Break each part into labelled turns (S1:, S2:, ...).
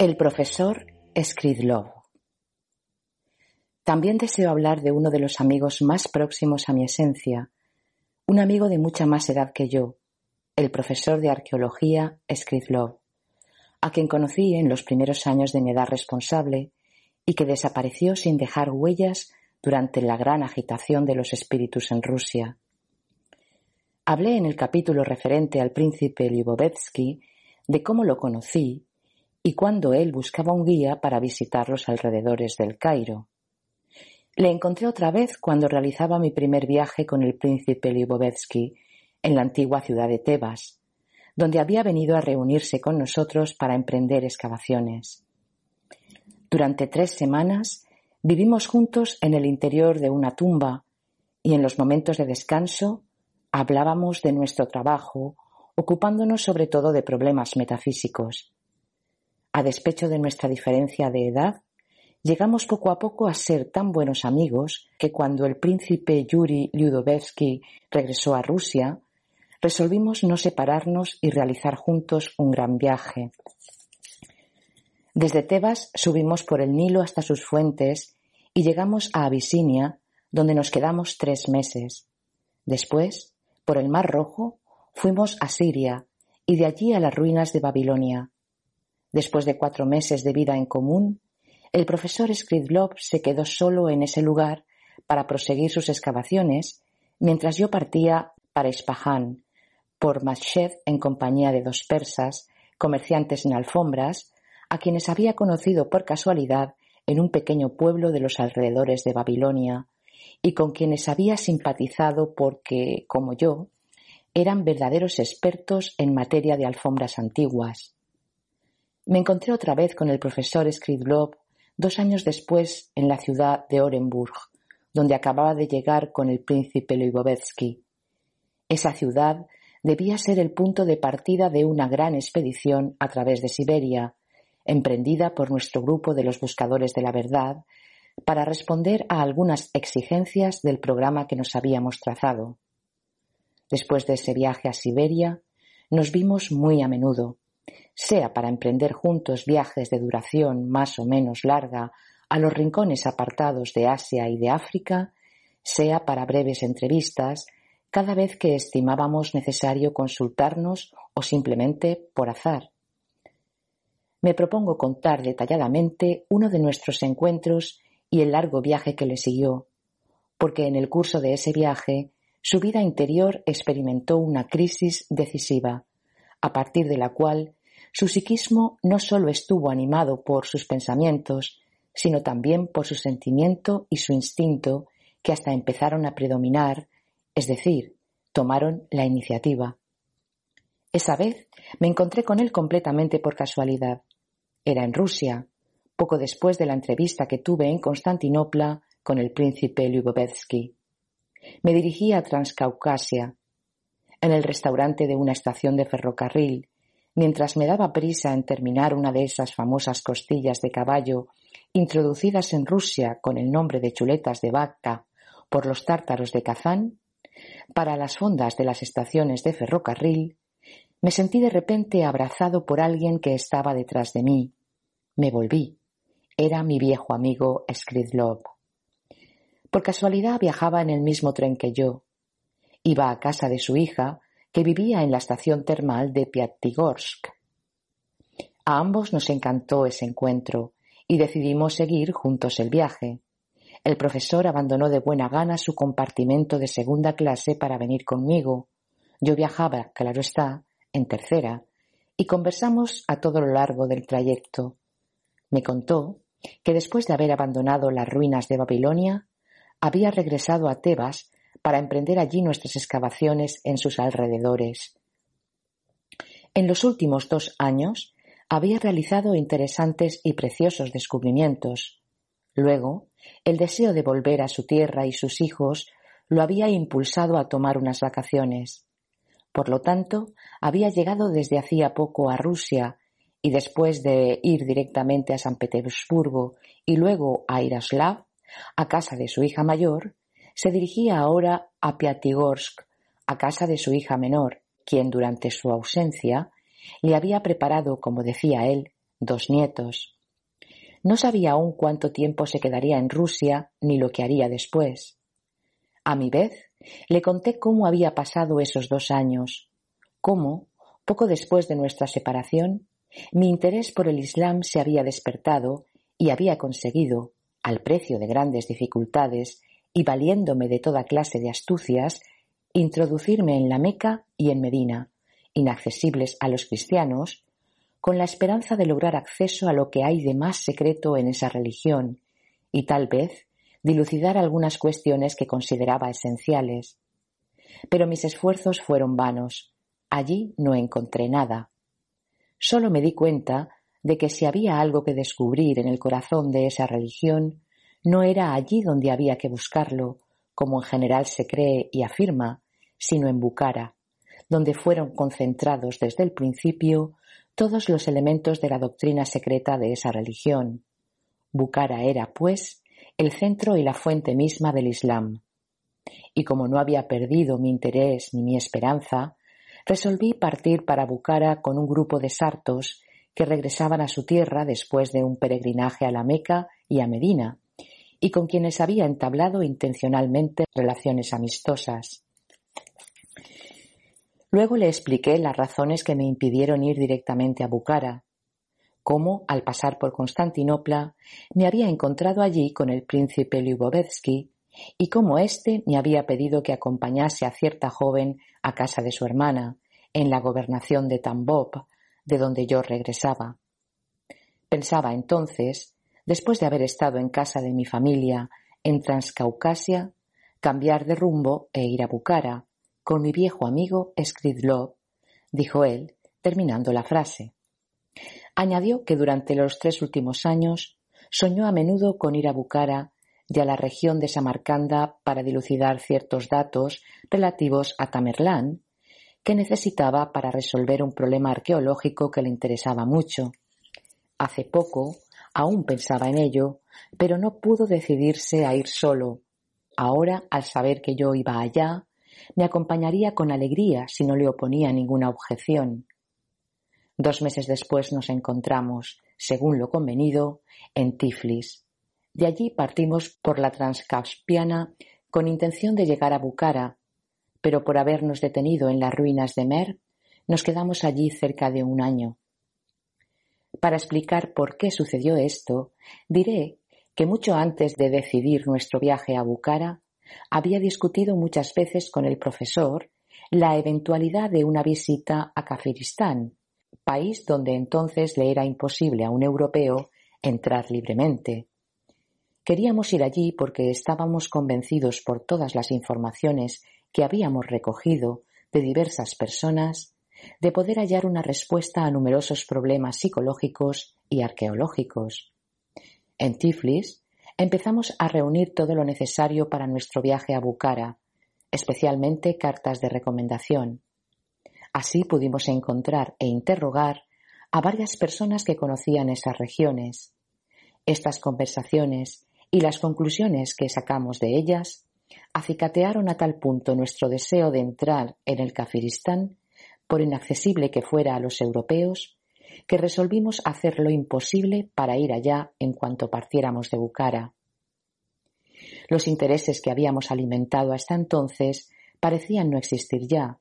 S1: El profesor Skridlov. También deseo hablar de uno de los amigos más próximos a mi esencia, un amigo de mucha más edad que yo, el profesor de arqueología Skridlov, a quien conocí en los primeros años de mi edad responsable y que desapareció sin dejar huellas durante la gran agitación de los espíritus en Rusia. Hablé en el capítulo referente al príncipe Libovetsky de cómo lo conocí y cuando él buscaba un guía para visitar los alrededores del Cairo. Le encontré otra vez cuando realizaba mi primer viaje con el príncipe Libovetsky en la antigua ciudad de Tebas, donde había venido a reunirse con nosotros para emprender excavaciones. Durante tres semanas vivimos juntos en el interior de una tumba y en los momentos de descanso hablábamos de nuestro trabajo, ocupándonos sobre todo de problemas metafísicos. A despecho de nuestra diferencia de edad, llegamos poco a poco a ser tan buenos amigos que cuando el príncipe Yuri Lyudovsky regresó a Rusia, resolvimos no separarnos y realizar juntos un gran viaje. Desde Tebas subimos por el Nilo hasta sus fuentes y llegamos a Abisinia, donde nos quedamos tres meses. Después, por el Mar Rojo, fuimos a Siria y de allí a las ruinas de Babilonia. Después de cuatro meses de vida en común, el profesor Skridlov se quedó solo en ese lugar para proseguir sus excavaciones, mientras yo partía para Ispahan, por Mashed en compañía de dos persas, comerciantes en alfombras, a quienes había conocido por casualidad en un pequeño pueblo de los alrededores de Babilonia, y con quienes había simpatizado porque, como yo, eran verdaderos expertos en materia de alfombras antiguas. Me encontré otra vez con el profesor Skridlov dos años después en la ciudad de Orenburg, donde acababa de llegar con el príncipe Leibovetsky. Esa ciudad debía ser el punto de partida de una gran expedición a través de Siberia, emprendida por nuestro grupo de los buscadores de la verdad, para responder a algunas exigencias del programa que nos habíamos trazado. Después de ese viaje a Siberia, nos vimos muy a menudo, sea para emprender juntos viajes de duración más o menos larga a los rincones apartados de Asia y de África, sea para breves entrevistas, cada vez que estimábamos necesario consultarnos o simplemente por azar. Me propongo contar detalladamente uno de nuestros encuentros y el largo viaje que le siguió, porque en el curso de ese viaje su vida interior experimentó una crisis decisiva, a partir de la cual su psiquismo no sólo estuvo animado por sus pensamientos, sino también por su sentimiento y su instinto, que hasta empezaron a predominar, es decir, tomaron la iniciativa. Esa vez me encontré con él completamente por casualidad. Era en Rusia, poco después de la entrevista que tuve en Constantinopla con el príncipe Lyubovetsky. Me dirigí a Transcaucasia. En el restaurante de una estación de ferrocarril mientras me daba prisa en terminar una de esas famosas costillas de caballo introducidas en Rusia con el nombre de chuletas de vaca por los tártaros de Kazán, para las fondas de las estaciones de ferrocarril, me sentí de repente abrazado por alguien que estaba detrás de mí. Me volví. Era mi viejo amigo Skridlov. Por casualidad viajaba en el mismo tren que yo. Iba a casa de su hija que vivía en la estación termal de Piatigorsk. A ambos nos encantó ese encuentro y decidimos seguir juntos el viaje. El profesor abandonó de buena gana su compartimento de segunda clase para venir conmigo. Yo viajaba, claro está, en tercera, y conversamos a todo lo largo del trayecto. Me contó que después de haber abandonado las ruinas de Babilonia, había regresado a Tebas para emprender allí nuestras excavaciones en sus alrededores. En los últimos dos años había realizado interesantes y preciosos descubrimientos. Luego, el deseo de volver a su tierra y sus hijos lo había impulsado a tomar unas vacaciones. Por lo tanto, había llegado desde hacía poco a Rusia y después de ir directamente a San Petersburgo y luego a Yaroslav, a casa de su hija mayor, se dirigía ahora a Piatigorsk, a casa de su hija menor, quien durante su ausencia le había preparado, como decía él, dos nietos. No sabía aún cuánto tiempo se quedaría en Rusia ni lo que haría después. A mi vez, le conté cómo había pasado esos dos años, cómo, poco después de nuestra separación, mi interés por el Islam se había despertado y había conseguido, al precio de grandes dificultades y valiéndome de toda clase de astucias, introducirme en la Meca y en Medina, inaccesibles a los cristianos, con la esperanza de lograr acceso a lo que hay de más secreto en esa religión y tal vez dilucidar algunas cuestiones que consideraba esenciales. Pero mis esfuerzos fueron vanos. Allí no encontré nada. Solo me di cuenta de que si había algo que descubrir en el corazón de esa religión, no era allí donde había que buscarlo, como en general se cree y afirma, sino en Bucara, donde fueron concentrados desde el principio todos los elementos de la doctrina secreta de esa religión. Bucara era, pues, el centro y la fuente misma del Islam. Y como no había perdido mi interés ni mi esperanza, resolví partir para Bucara con un grupo de sartos que regresaban a su tierra después de un peregrinaje a la Meca y a Medina, y con quienes había entablado intencionalmente relaciones amistosas. Luego le expliqué las razones que me impidieron ir directamente a Bucara, cómo, al pasar por Constantinopla, me había encontrado allí con el príncipe Lyubovetsky y cómo éste me había pedido que acompañase a cierta joven a casa de su hermana, en la gobernación de Tambov, de donde yo regresaba. Pensaba entonces, después de haber estado en casa de mi familia en Transcaucasia, cambiar de rumbo e ir a Bucara, con mi viejo amigo Skridlov, dijo él, terminando la frase. Añadió que durante los tres últimos años soñó a menudo con ir a Bucara y a la región de Samarcanda para dilucidar ciertos datos relativos a Tamerlán que necesitaba para resolver un problema arqueológico que le interesaba mucho. Hace poco aún pensaba en ello, pero no pudo decidirse a ir solo. Ahora, al saber que yo iba allá, me acompañaría con alegría si no le oponía ninguna objeción. Dos meses después nos encontramos, según lo convenido, en Tiflis. De allí partimos por la Transcaspiana con intención de llegar a Bucara, pero por habernos detenido en las ruinas de Mer, nos quedamos allí cerca de un año. Para explicar por qué sucedió esto, diré que mucho antes de decidir nuestro viaje a Bucara, había discutido muchas veces con el profesor la eventualidad de una visita a Kafiristán, país donde entonces le era imposible a un europeo entrar libremente. Queríamos ir allí porque estábamos convencidos por todas las informaciones que habíamos recogido de diversas personas de poder hallar una respuesta a numerosos problemas psicológicos y arqueológicos. En Tiflis empezamos a reunir todo lo necesario para nuestro viaje a Bucara, especialmente cartas de recomendación. Así pudimos encontrar e interrogar a varias personas que conocían esas regiones. Estas conversaciones y las conclusiones que sacamos de ellas acicatearon a tal punto nuestro deseo de entrar en el Kafiristán, por inaccesible que fuera a los europeos, que resolvimos hacer lo imposible para ir allá en cuanto partiéramos de Bucara. Los intereses que habíamos alimentado hasta entonces parecían no existir ya.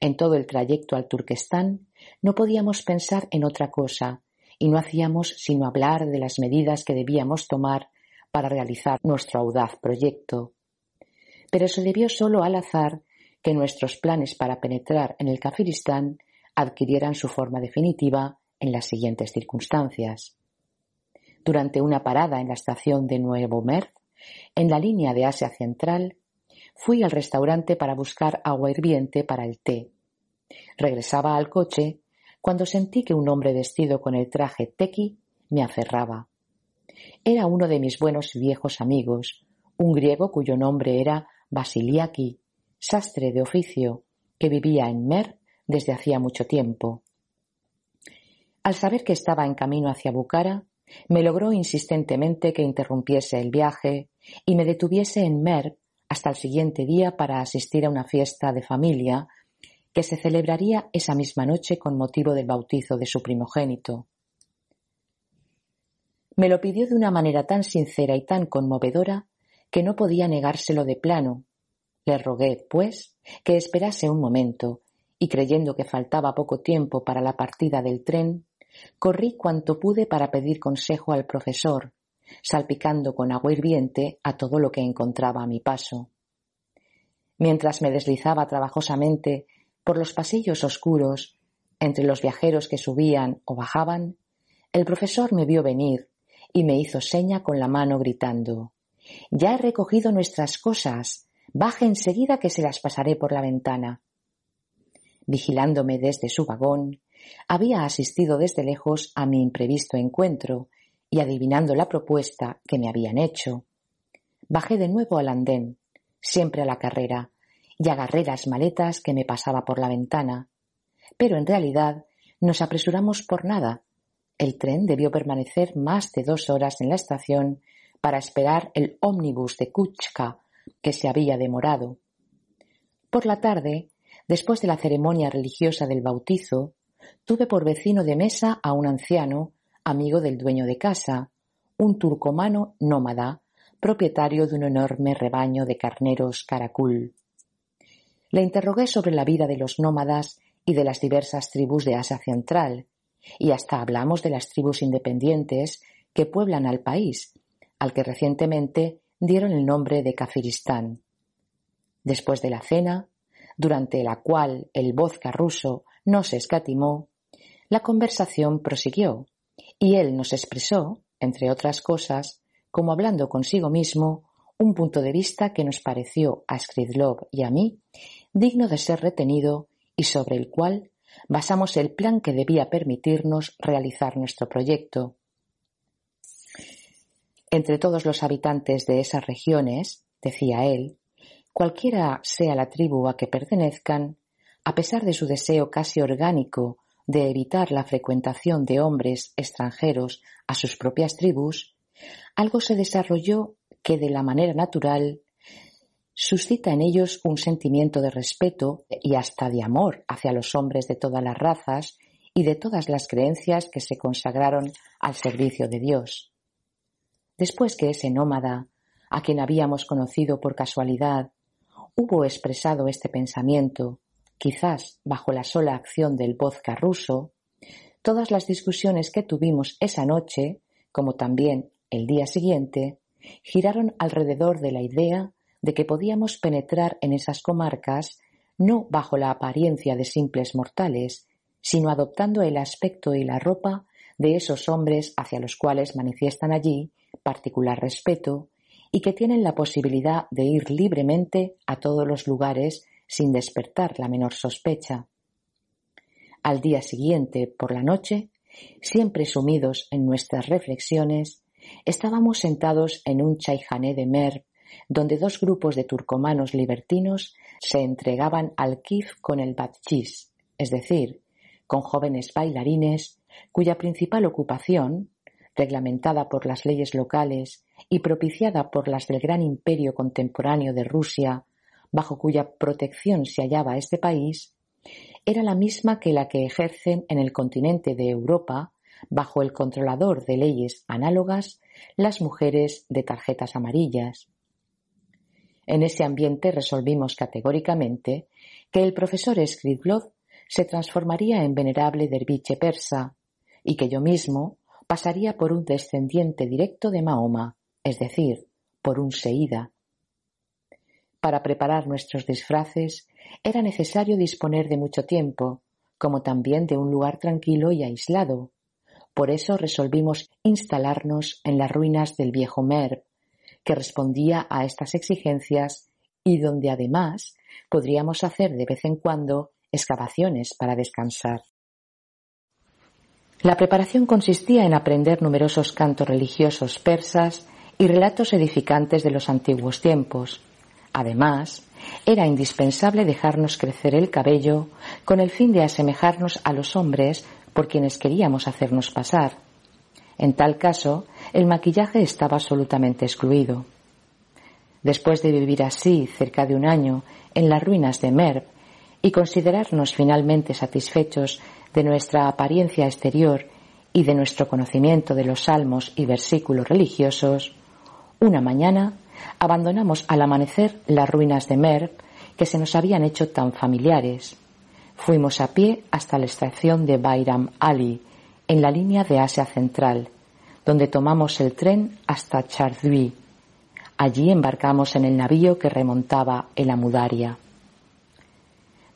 S1: En todo el trayecto al Turquestán no podíamos pensar en otra cosa y no hacíamos sino hablar de las medidas que debíamos tomar para realizar nuestro audaz proyecto. Pero se debió solo al azar que nuestros planes para penetrar en el Kafiristán adquirieran su forma definitiva en las siguientes circunstancias. Durante una parada en la estación de Nuevo Merz, en la línea de Asia Central, fui al restaurante para buscar agua hirviente para el té. Regresaba al coche cuando sentí que un hombre vestido con el traje tequi me aferraba. Era uno de mis buenos viejos amigos, un griego cuyo nombre era Basiliaki, sastre de oficio, que vivía en Mer desde hacía mucho tiempo. Al saber que estaba en camino hacia Bucara, me logró insistentemente que interrumpiese el viaje y me detuviese en Mer hasta el siguiente día para asistir a una fiesta de familia que se celebraría esa misma noche con motivo del bautizo de su primogénito. Me lo pidió de una manera tan sincera y tan conmovedora que no podía negárselo de plano. Le rogué, pues, que esperase un momento, y creyendo que faltaba poco tiempo para la partida del tren, corrí cuanto pude para pedir consejo al profesor, salpicando con agua hirviente a todo lo que encontraba a mi paso. Mientras me deslizaba trabajosamente por los pasillos oscuros, entre los viajeros que subían o bajaban, el profesor me vio venir y me hizo seña con la mano gritando Ya he recogido nuestras cosas. Baje enseguida que se las pasaré por la ventana. Vigilándome desde su vagón, había asistido desde lejos a mi imprevisto encuentro y adivinando la propuesta que me habían hecho. Bajé de nuevo al andén, siempre a la carrera, y agarré las maletas que me pasaba por la ventana. Pero en realidad nos apresuramos por nada. El tren debió permanecer más de dos horas en la estación para esperar el ómnibus de Kuchka que se había demorado. Por la tarde, después de la ceremonia religiosa del bautizo, tuve por vecino de mesa a un anciano, amigo del dueño de casa, un turcomano nómada, propietario de un enorme rebaño de carneros caracul. Le interrogué sobre la vida de los nómadas y de las diversas tribus de Asia Central, y hasta hablamos de las tribus independientes que pueblan al país, al que recientemente dieron el nombre de Kafiristán. Después de la cena, durante la cual el vodka ruso no se escatimó, la conversación prosiguió, y él nos expresó, entre otras cosas, como hablando consigo mismo, un punto de vista que nos pareció a Skridlov y a mí digno de ser retenido y sobre el cual basamos el plan que debía permitirnos realizar nuestro proyecto. Entre todos los habitantes de esas regiones, decía él, cualquiera sea la tribu a que pertenezcan, a pesar de su deseo casi orgánico de evitar la frecuentación de hombres extranjeros a sus propias tribus, algo se desarrolló que de la manera natural suscita en ellos un sentimiento de respeto y hasta de amor hacia los hombres de todas las razas y de todas las creencias que se consagraron al servicio de Dios. Después que ese nómada, a quien habíamos conocido por casualidad, hubo expresado este pensamiento, quizás bajo la sola acción del vodka ruso, todas las discusiones que tuvimos esa noche, como también el día siguiente, giraron alrededor de la idea de que podíamos penetrar en esas comarcas no bajo la apariencia de simples mortales, sino adoptando el aspecto y la ropa de esos hombres hacia los cuales manifiestan allí particular respeto y que tienen la posibilidad de ir libremente a todos los lugares sin despertar la menor sospecha. Al día siguiente, por la noche, siempre sumidos en nuestras reflexiones, estábamos sentados en un chaijané de mer donde dos grupos de turcomanos libertinos se entregaban al kif con el batchis, es decir, con jóvenes bailarines cuya principal ocupación, reglamentada por las leyes locales y propiciada por las del gran imperio contemporáneo de Rusia, bajo cuya protección se hallaba este país, era la misma que la que ejercen en el continente de Europa, bajo el controlador de leyes análogas, las mujeres de tarjetas amarillas. En ese ambiente resolvimos categóricamente que el profesor Skridlov se transformaría en venerable derviche persa y que yo mismo pasaría por un descendiente directo de Mahoma, es decir, por un seída. Para preparar nuestros disfraces era necesario disponer de mucho tiempo, como también de un lugar tranquilo y aislado. Por eso resolvimos instalarnos en las ruinas del viejo Merv, que respondía a estas exigencias y donde además podríamos hacer de vez en cuando excavaciones para descansar. La preparación consistía en aprender numerosos cantos religiosos persas y relatos edificantes de los antiguos tiempos. Además, era indispensable dejarnos crecer el cabello con el fin de asemejarnos a los hombres por quienes queríamos hacernos pasar. En tal caso, el maquillaje estaba absolutamente excluido. Después de vivir así cerca de un año en las ruinas de Merv y considerarnos finalmente satisfechos de nuestra apariencia exterior y de nuestro conocimiento de los salmos y versículos religiosos, una mañana abandonamos al amanecer las ruinas de Merv que se nos habían hecho tan familiares. Fuimos a pie hasta la estación de Bayram Ali, en la línea de Asia Central, donde tomamos el tren hasta Chardui. Allí embarcamos en el navío que remontaba el Amudaria.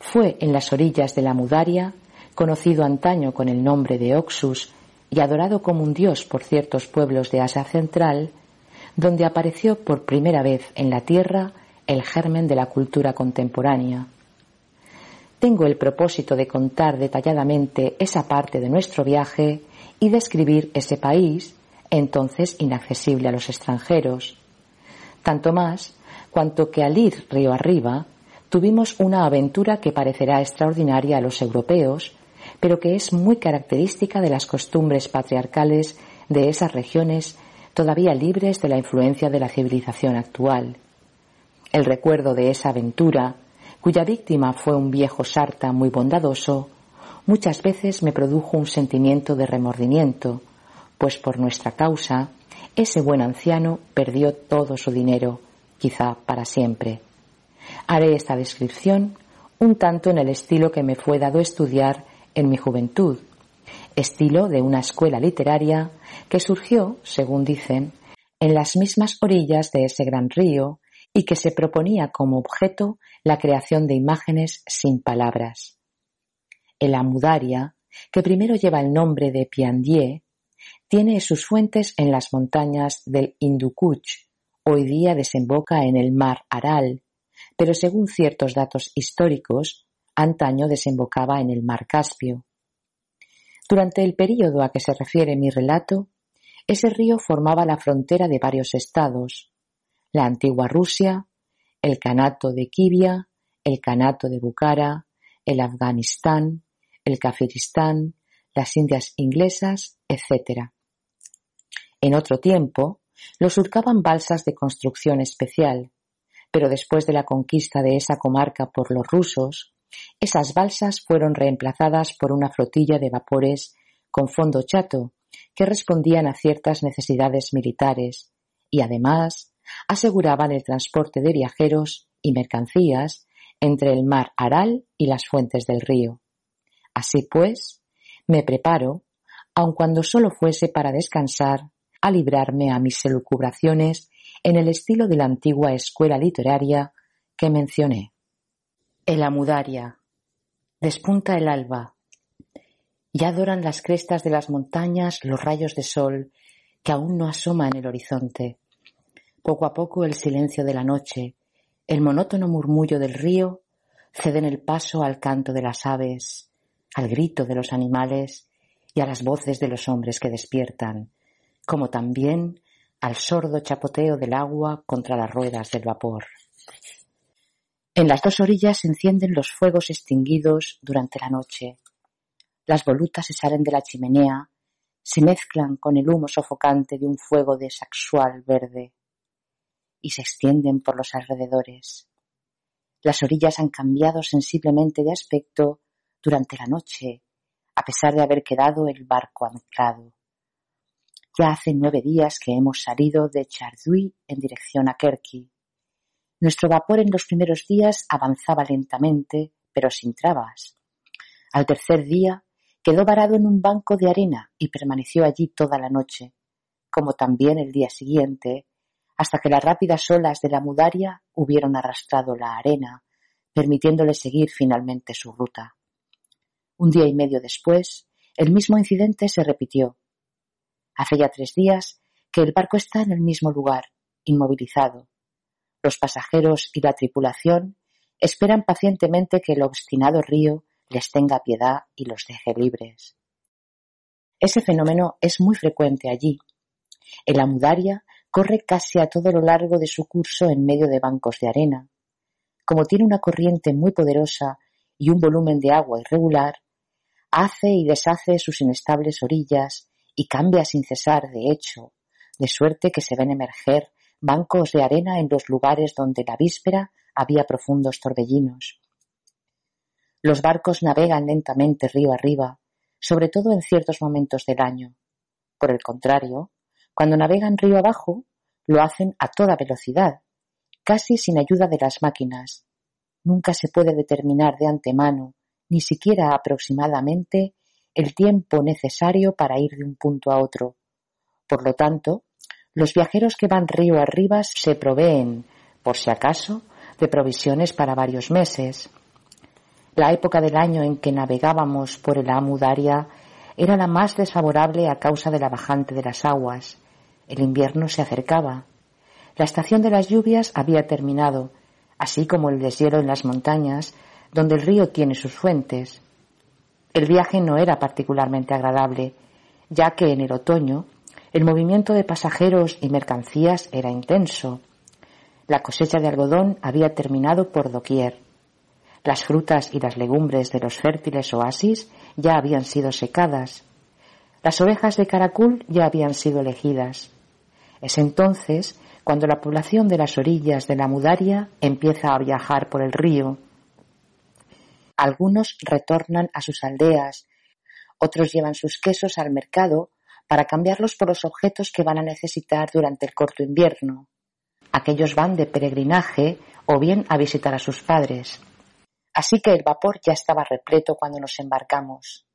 S1: Fue en las orillas de la Amudaria, conocido antaño con el nombre de Oxus y adorado como un dios por ciertos pueblos de Asia Central, donde apareció por primera vez en la Tierra el germen de la cultura contemporánea. Tengo el propósito de contar detalladamente esa parte de nuestro viaje y describir ese país, entonces inaccesible a los extranjeros. Tanto más cuanto que al ir río arriba tuvimos una aventura que parecerá extraordinaria a los europeos, pero que es muy característica de las costumbres patriarcales de esas regiones todavía libres de la influencia de la civilización actual. El recuerdo de esa aventura, cuya víctima fue un viejo sarta muy bondadoso, muchas veces me produjo un sentimiento de remordimiento, pues por nuestra causa ese buen anciano perdió todo su dinero, quizá para siempre. Haré esta descripción un tanto en el estilo que me fue dado estudiar en mi juventud, estilo de una escuela literaria que surgió, según dicen, en las mismas orillas de ese gran río y que se proponía como objeto la creación de imágenes sin palabras. El Amudaria, que primero lleva el nombre de Piandier, tiene sus fuentes en las montañas del Hindu hoy día desemboca en el mar Aral, pero según ciertos datos históricos, antaño desembocaba en el mar Caspio. Durante el período a que se refiere mi relato, ese río formaba la frontera de varios estados, la antigua Rusia, el Kanato de Kivia, el Kanato de Bukhara, el Afganistán, el Kafiristán, las Indias inglesas, etc. En otro tiempo, lo surcaban balsas de construcción especial, pero después de la conquista de esa comarca por los rusos, esas balsas fueron reemplazadas por una flotilla de vapores con fondo chato que respondían a ciertas necesidades militares y además aseguraban el transporte de viajeros y mercancías entre el mar Aral y las fuentes del río. Así pues, me preparo, aun cuando solo fuese para descansar, a librarme a mis elucubraciones en el estilo de la antigua escuela literaria que mencioné. El Amudaria. Despunta el alba. Ya adoran las crestas de las montañas los rayos de sol que aún no asoman en el horizonte. Poco a poco el silencio de la noche, el monótono murmullo del río ceden el paso al canto de las aves, al grito de los animales y a las voces de los hombres que despiertan, como también al sordo chapoteo del agua contra las ruedas del vapor. En las dos orillas se encienden los fuegos extinguidos durante la noche. Las volutas se salen de la chimenea, se mezclan con el humo sofocante de un fuego de saxual verde y se extienden por los alrededores. Las orillas han cambiado sensiblemente de aspecto durante la noche, a pesar de haber quedado el barco anclado. Ya hace nueve días que hemos salido de Chardui en dirección a Kerki. Nuestro vapor en los primeros días avanzaba lentamente, pero sin trabas. Al tercer día quedó varado en un banco de arena y permaneció allí toda la noche, como también el día siguiente, hasta que las rápidas olas de la mudaria hubieron arrastrado la arena, permitiéndole seguir finalmente su ruta. Un día y medio después, el mismo incidente se repitió. Hace ya tres días que el barco está en el mismo lugar inmovilizado. Los pasajeros y la tripulación esperan pacientemente que el obstinado río les tenga piedad y los deje libres. Ese fenómeno es muy frecuente allí. El Amudaria corre casi a todo lo largo de su curso en medio de bancos de arena. Como tiene una corriente muy poderosa y un volumen de agua irregular, hace y deshace sus inestables orillas y cambia sin cesar, de hecho, de suerte que se ven emerger bancos de arena en los lugares donde la víspera había profundos torbellinos. Los barcos navegan lentamente río arriba, sobre todo en ciertos momentos del año. Por el contrario, cuando navegan río abajo, lo hacen a toda velocidad, casi sin ayuda de las máquinas. Nunca se puede determinar de antemano, ni siquiera aproximadamente, el tiempo necesario para ir de un punto a otro. Por lo tanto, los viajeros que van río arriba se proveen, por si acaso, de provisiones para varios meses. La época del año en que navegábamos por el Amudaria era la más desfavorable a causa de la bajante de las aguas, el invierno se acercaba. La estación de las lluvias había terminado, así como el deshielo en las montañas, donde el río tiene sus fuentes. El viaje no era particularmente agradable, ya que en el otoño el movimiento de pasajeros y mercancías era intenso. La cosecha de algodón había terminado por doquier. Las frutas y las legumbres de los fértiles oasis ya habían sido secadas. Las ovejas de Caracul ya habían sido elegidas. Es entonces cuando la población de las orillas de la Mudaria empieza a viajar por el río. Algunos retornan a sus aldeas, otros llevan sus quesos al mercado para cambiarlos por los objetos que van a necesitar durante el corto invierno. Aquellos van de peregrinaje o bien a visitar a sus padres. Así que el vapor ya estaba repleto cuando nos embarcamos.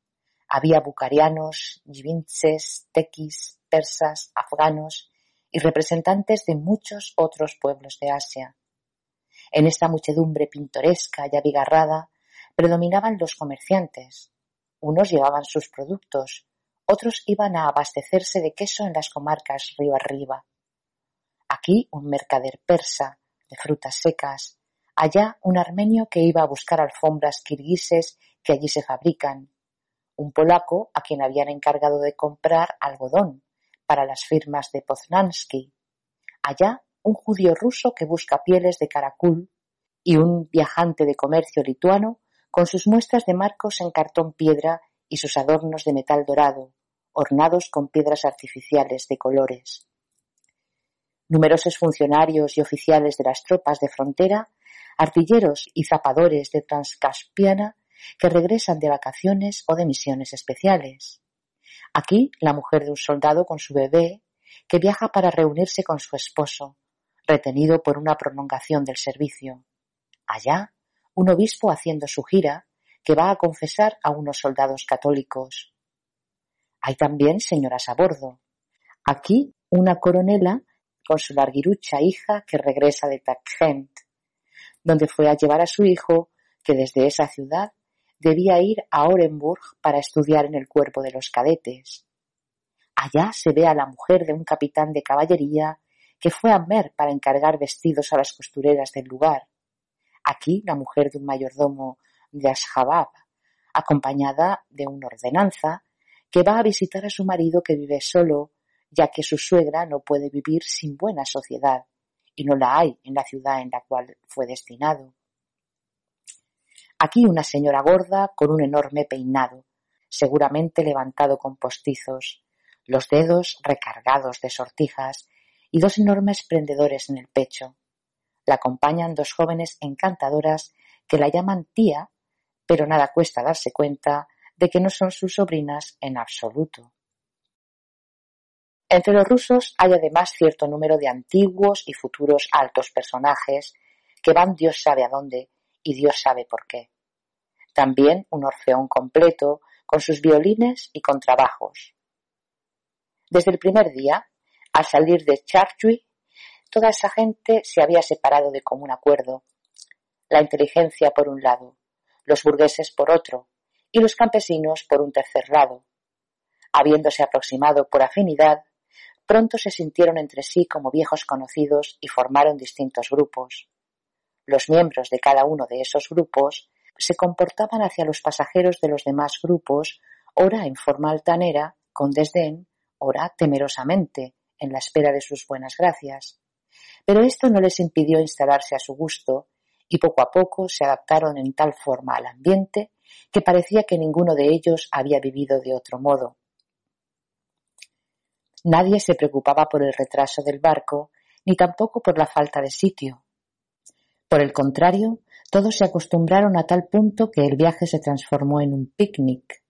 S1: Había bucarianos, yivinces, tequis, persas, afganos y representantes de muchos otros pueblos de Asia. En esta muchedumbre pintoresca y abigarrada predominaban los comerciantes. Unos llevaban sus productos, otros iban a abastecerse de queso en las comarcas río arriba. Aquí un mercader persa de frutas secas, allá un armenio que iba a buscar alfombras kirguises que allí se fabrican, un polaco a quien habían encargado de comprar algodón para las firmas de Poznansky. Allá, un judío ruso que busca pieles de caracul y un viajante de comercio lituano con sus muestras de marcos en cartón piedra y sus adornos de metal dorado, ornados con piedras artificiales de colores. Numerosos funcionarios y oficiales de las tropas de frontera, artilleros y zapadores de Transcaspiana que regresan de vacaciones o de misiones especiales. Aquí la mujer de un soldado con su bebé, que viaja para reunirse con su esposo, retenido por una prolongación del servicio. Allá, un obispo haciendo su gira, que va a confesar a unos soldados católicos. Hay también señoras a bordo. Aquí, una coronela con su larguirucha hija que regresa de Tachkent, donde fue a llevar a su hijo, que desde esa ciudad debía ir a Orenburg para estudiar en el cuerpo de los cadetes. Allá se ve a la mujer de un capitán de caballería que fue a Mer para encargar vestidos a las costureras del lugar. Aquí la mujer de un mayordomo de Ashabab, acompañada de una ordenanza, que va a visitar a su marido que vive solo, ya que su suegra no puede vivir sin buena sociedad, y no la hay en la ciudad en la cual fue destinado. Aquí una señora gorda con un enorme peinado, seguramente levantado con postizos, los dedos recargados de sortijas y dos enormes prendedores en el pecho. La acompañan dos jóvenes encantadoras que la llaman tía, pero nada cuesta darse cuenta de que no son sus sobrinas en absoluto. Entre los rusos hay además cierto número de antiguos y futuros altos personajes que van Dios sabe a dónde y Dios sabe por qué. También un orfeón completo, con sus violines y contrabajos. Desde el primer día, al salir de Charchui, toda esa gente se había separado de común acuerdo. La inteligencia por un lado, los burgueses por otro, y los campesinos por un tercer lado. Habiéndose aproximado por afinidad, pronto se sintieron entre sí como viejos conocidos y formaron distintos grupos. Los miembros de cada uno de esos grupos se comportaban hacia los pasajeros de los demás grupos, ora en forma altanera, con desdén, ora temerosamente, en la espera de sus buenas gracias. Pero esto no les impidió instalarse a su gusto, y poco a poco se adaptaron en tal forma al ambiente que parecía que ninguno de ellos había vivido de otro modo. Nadie se preocupaba por el retraso del barco, ni tampoco por la falta de sitio. Por el contrario, todos se acostumbraron a tal punto que el viaje se transformó en un picnic.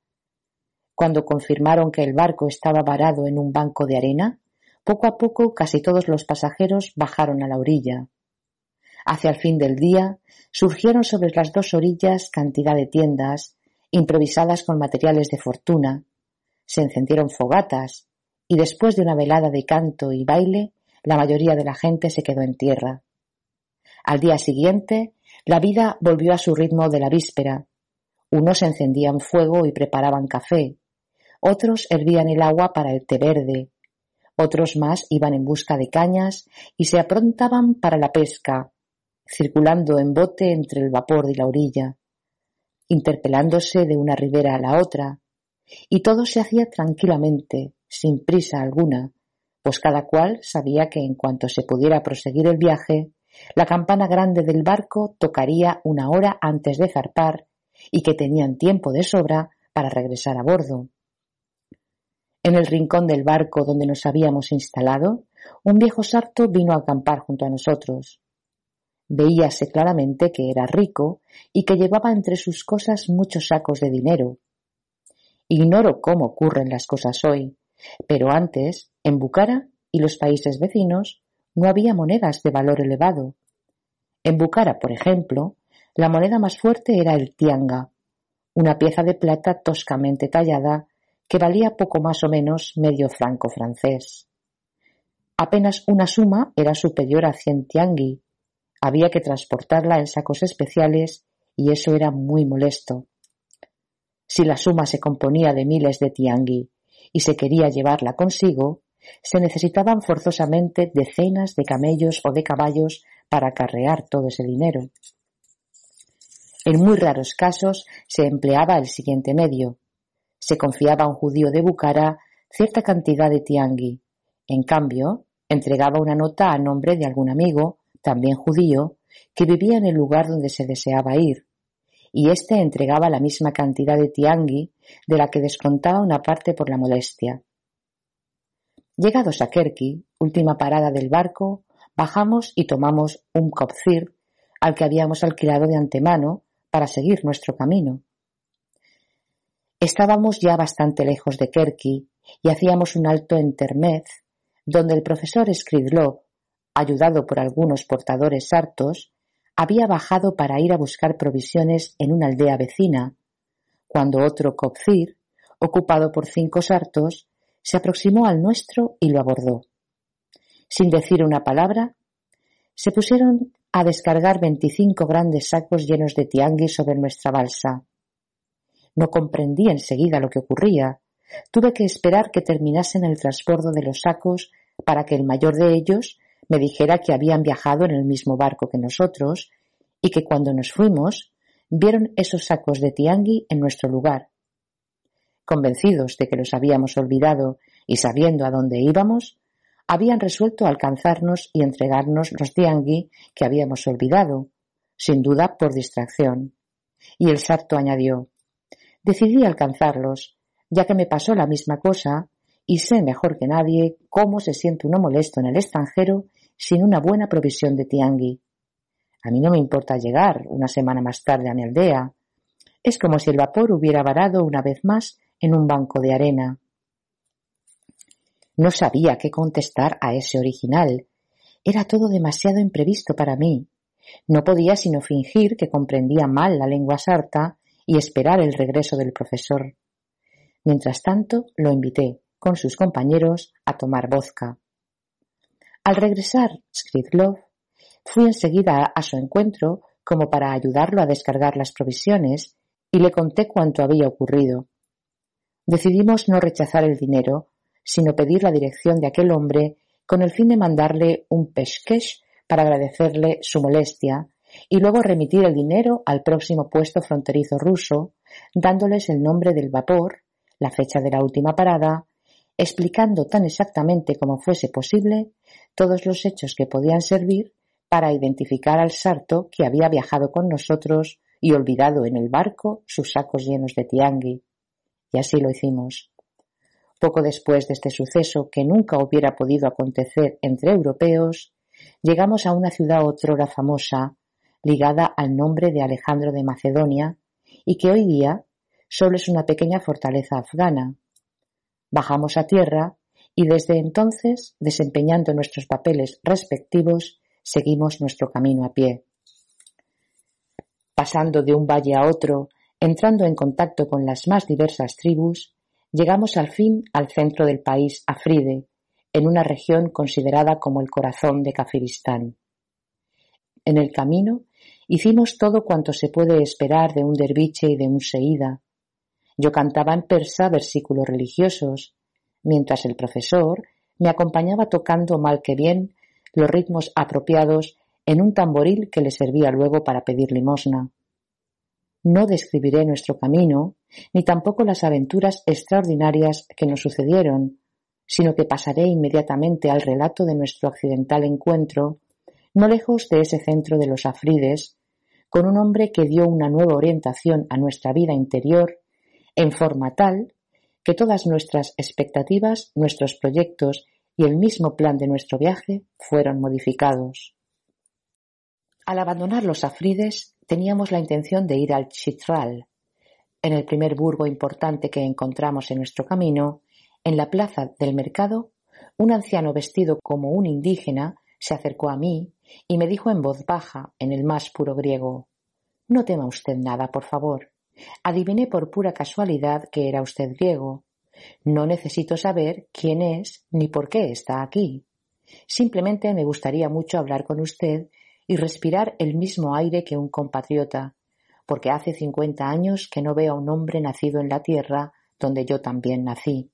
S1: Cuando confirmaron que el barco estaba varado en un banco de arena, poco a poco casi todos los pasajeros bajaron a la orilla. Hacia el fin del día surgieron sobre las dos orillas cantidad de tiendas, improvisadas con materiales de fortuna. Se encendieron fogatas, y después de una velada de canto y baile, la mayoría de la gente se quedó en tierra. Al día siguiente, la vida volvió a su ritmo de la víspera. Unos encendían fuego y preparaban café, otros hervían el agua para el té verde, otros más iban en busca de cañas y se aprontaban para la pesca, circulando en bote entre el vapor y la orilla, interpelándose de una ribera a la otra, y todo se hacía tranquilamente, sin prisa alguna, pues cada cual sabía que en cuanto se pudiera proseguir el viaje, la campana grande del barco tocaría una hora antes de zarpar y que tenían tiempo de sobra para regresar a bordo. En el rincón del barco donde nos habíamos instalado, un viejo sarto vino a acampar junto a nosotros. Veíase claramente que era rico y que llevaba entre sus cosas muchos sacos de dinero. Ignoro cómo ocurren las cosas hoy, pero antes, en Bucara y los países vecinos, no había monedas de valor elevado. En Bucara, por ejemplo, la moneda más fuerte era el tianga, una pieza de plata toscamente tallada que valía poco más o menos medio franco francés. Apenas una suma era superior a cien tiangui, había que transportarla en sacos especiales y eso era muy molesto. Si la suma se componía de miles de tiangui y se quería llevarla consigo, se necesitaban forzosamente decenas de camellos o de caballos para acarrear todo ese dinero. En muy raros casos se empleaba el siguiente medio. Se confiaba a un judío de Bucara cierta cantidad de tiangui. En cambio, entregaba una nota a nombre de algún amigo también judío, que vivía en el lugar donde se deseaba ir, y éste entregaba la misma cantidad de tiangui de la que descontaba una parte por la molestia. Llegados a Kerki, última parada del barco, bajamos y tomamos un copcir al que habíamos alquilado de antemano para seguir nuestro camino. Estábamos ya bastante lejos de Kerki y hacíamos un alto en Termez, donde el profesor Skridlov ayudado por algunos portadores sartos, había bajado para ir a buscar provisiones en una aldea vecina, cuando otro copcir, ocupado por cinco sartos, se aproximó al nuestro y lo abordó. Sin decir una palabra, se pusieron a descargar veinticinco grandes sacos llenos de tiangui sobre nuestra balsa. No comprendí enseguida lo que ocurría. Tuve que esperar que terminasen el transbordo de los sacos para que el mayor de ellos me dijera que habían viajado en el mismo barco que nosotros y que cuando nos fuimos vieron esos sacos de tiangui en nuestro lugar. Convencidos de que los habíamos olvidado y sabiendo a dónde íbamos, habían resuelto alcanzarnos y entregarnos los tiangui que habíamos olvidado, sin duda por distracción. Y el sarto añadió Decidí alcanzarlos, ya que me pasó la misma cosa y sé mejor que nadie cómo se siente uno molesto en el extranjero sin una buena provisión de tiangui. A mí no me importa llegar una semana más tarde a mi aldea. Es como si el vapor hubiera varado una vez más en un banco de arena. No sabía qué contestar a ese original. Era todo demasiado imprevisto para mí. No podía sino fingir que comprendía mal la lengua sarta y esperar el regreso del profesor. Mientras tanto, lo invité, con sus compañeros, a tomar vodka. Al regresar Skridlov, fui enseguida a su encuentro como para ayudarlo a descargar las provisiones y le conté cuanto había ocurrido. Decidimos no rechazar el dinero, sino pedir la dirección de aquel hombre con el fin de mandarle un peshkesh para agradecerle su molestia y luego remitir el dinero al próximo puesto fronterizo ruso, dándoles el nombre del vapor, la fecha de la última parada, explicando tan exactamente como fuese posible todos los hechos que podían servir para identificar al sarto que había viajado con nosotros y olvidado en el barco sus sacos llenos de tiangui. Y así lo hicimos. Poco después de este suceso, que nunca hubiera podido acontecer entre europeos, llegamos a una ciudad otrora famosa, ligada al nombre de Alejandro de Macedonia, y que hoy día solo es una pequeña fortaleza afgana. Bajamos a tierra y desde entonces, desempeñando nuestros papeles respectivos, seguimos nuestro camino a pie. Pasando de un valle a otro, entrando en contacto con las más diversas tribus, llegamos al fin al centro del país Afride, en una región considerada como el corazón de Kafiristán. En el camino hicimos todo cuanto se puede esperar de un derviche y de un seída. Yo cantaba en persa versículos religiosos, mientras el profesor me acompañaba tocando mal que bien los ritmos apropiados en un tamboril que le servía luego para pedir limosna. No describiré nuestro camino, ni tampoco las aventuras extraordinarias que nos sucedieron, sino que pasaré inmediatamente al relato de nuestro accidental encuentro, no lejos de ese centro de los Afrides, con un hombre que dio una nueva orientación a nuestra vida interior, en forma tal que todas nuestras expectativas, nuestros proyectos y el mismo plan de nuestro viaje fueron modificados. Al abandonar los Afrides teníamos la intención de ir al Chitral. En el primer burgo importante que encontramos en nuestro camino, en la plaza del mercado, un anciano vestido como un indígena se acercó a mí y me dijo en voz baja, en el más puro griego No tema usted nada, por favor. Adiviné por pura casualidad que era usted griego. No necesito saber quién es ni por qué está aquí. Simplemente me gustaría mucho hablar con usted y respirar el mismo aire que un compatriota, porque hace cincuenta años que no veo a un hombre nacido en la tierra donde yo también nací.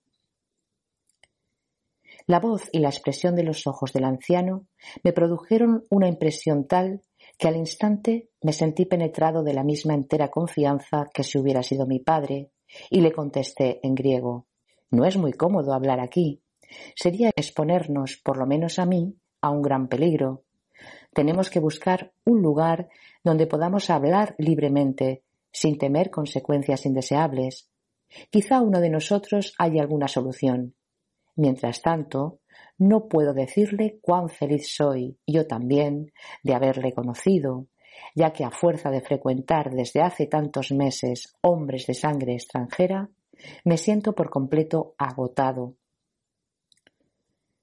S1: La voz y la expresión de los ojos del anciano me produjeron una impresión tal que al instante me sentí penetrado de la misma entera confianza que si hubiera sido mi padre, y le contesté en griego No es muy cómodo hablar aquí. Sería exponernos, por lo menos a mí, a un gran peligro. Tenemos que buscar un lugar donde podamos hablar libremente, sin temer consecuencias indeseables. Quizá uno de nosotros haya alguna solución. Mientras tanto, no puedo decirle cuán feliz soy, yo también, de haberle conocido, ya que a fuerza de frecuentar desde hace tantos meses hombres de sangre extranjera, me siento por completo agotado.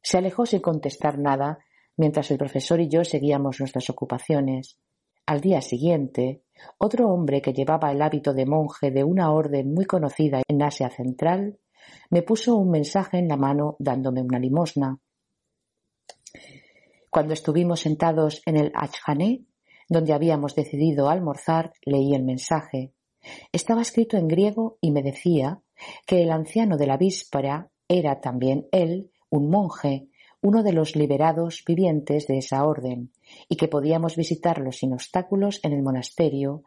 S1: Se alejó sin contestar nada mientras el profesor y yo seguíamos nuestras ocupaciones. Al día siguiente, otro hombre que llevaba el hábito de monje de una orden muy conocida en Asia Central me puso un mensaje en la mano dándome una limosna. Cuando estuvimos sentados en el Achhané, donde habíamos decidido almorzar, leí el mensaje. Estaba escrito en griego y me decía que el anciano de la víspera era también él un monje, uno de los liberados vivientes de esa orden, y que podíamos visitarlo sin obstáculos en el monasterio,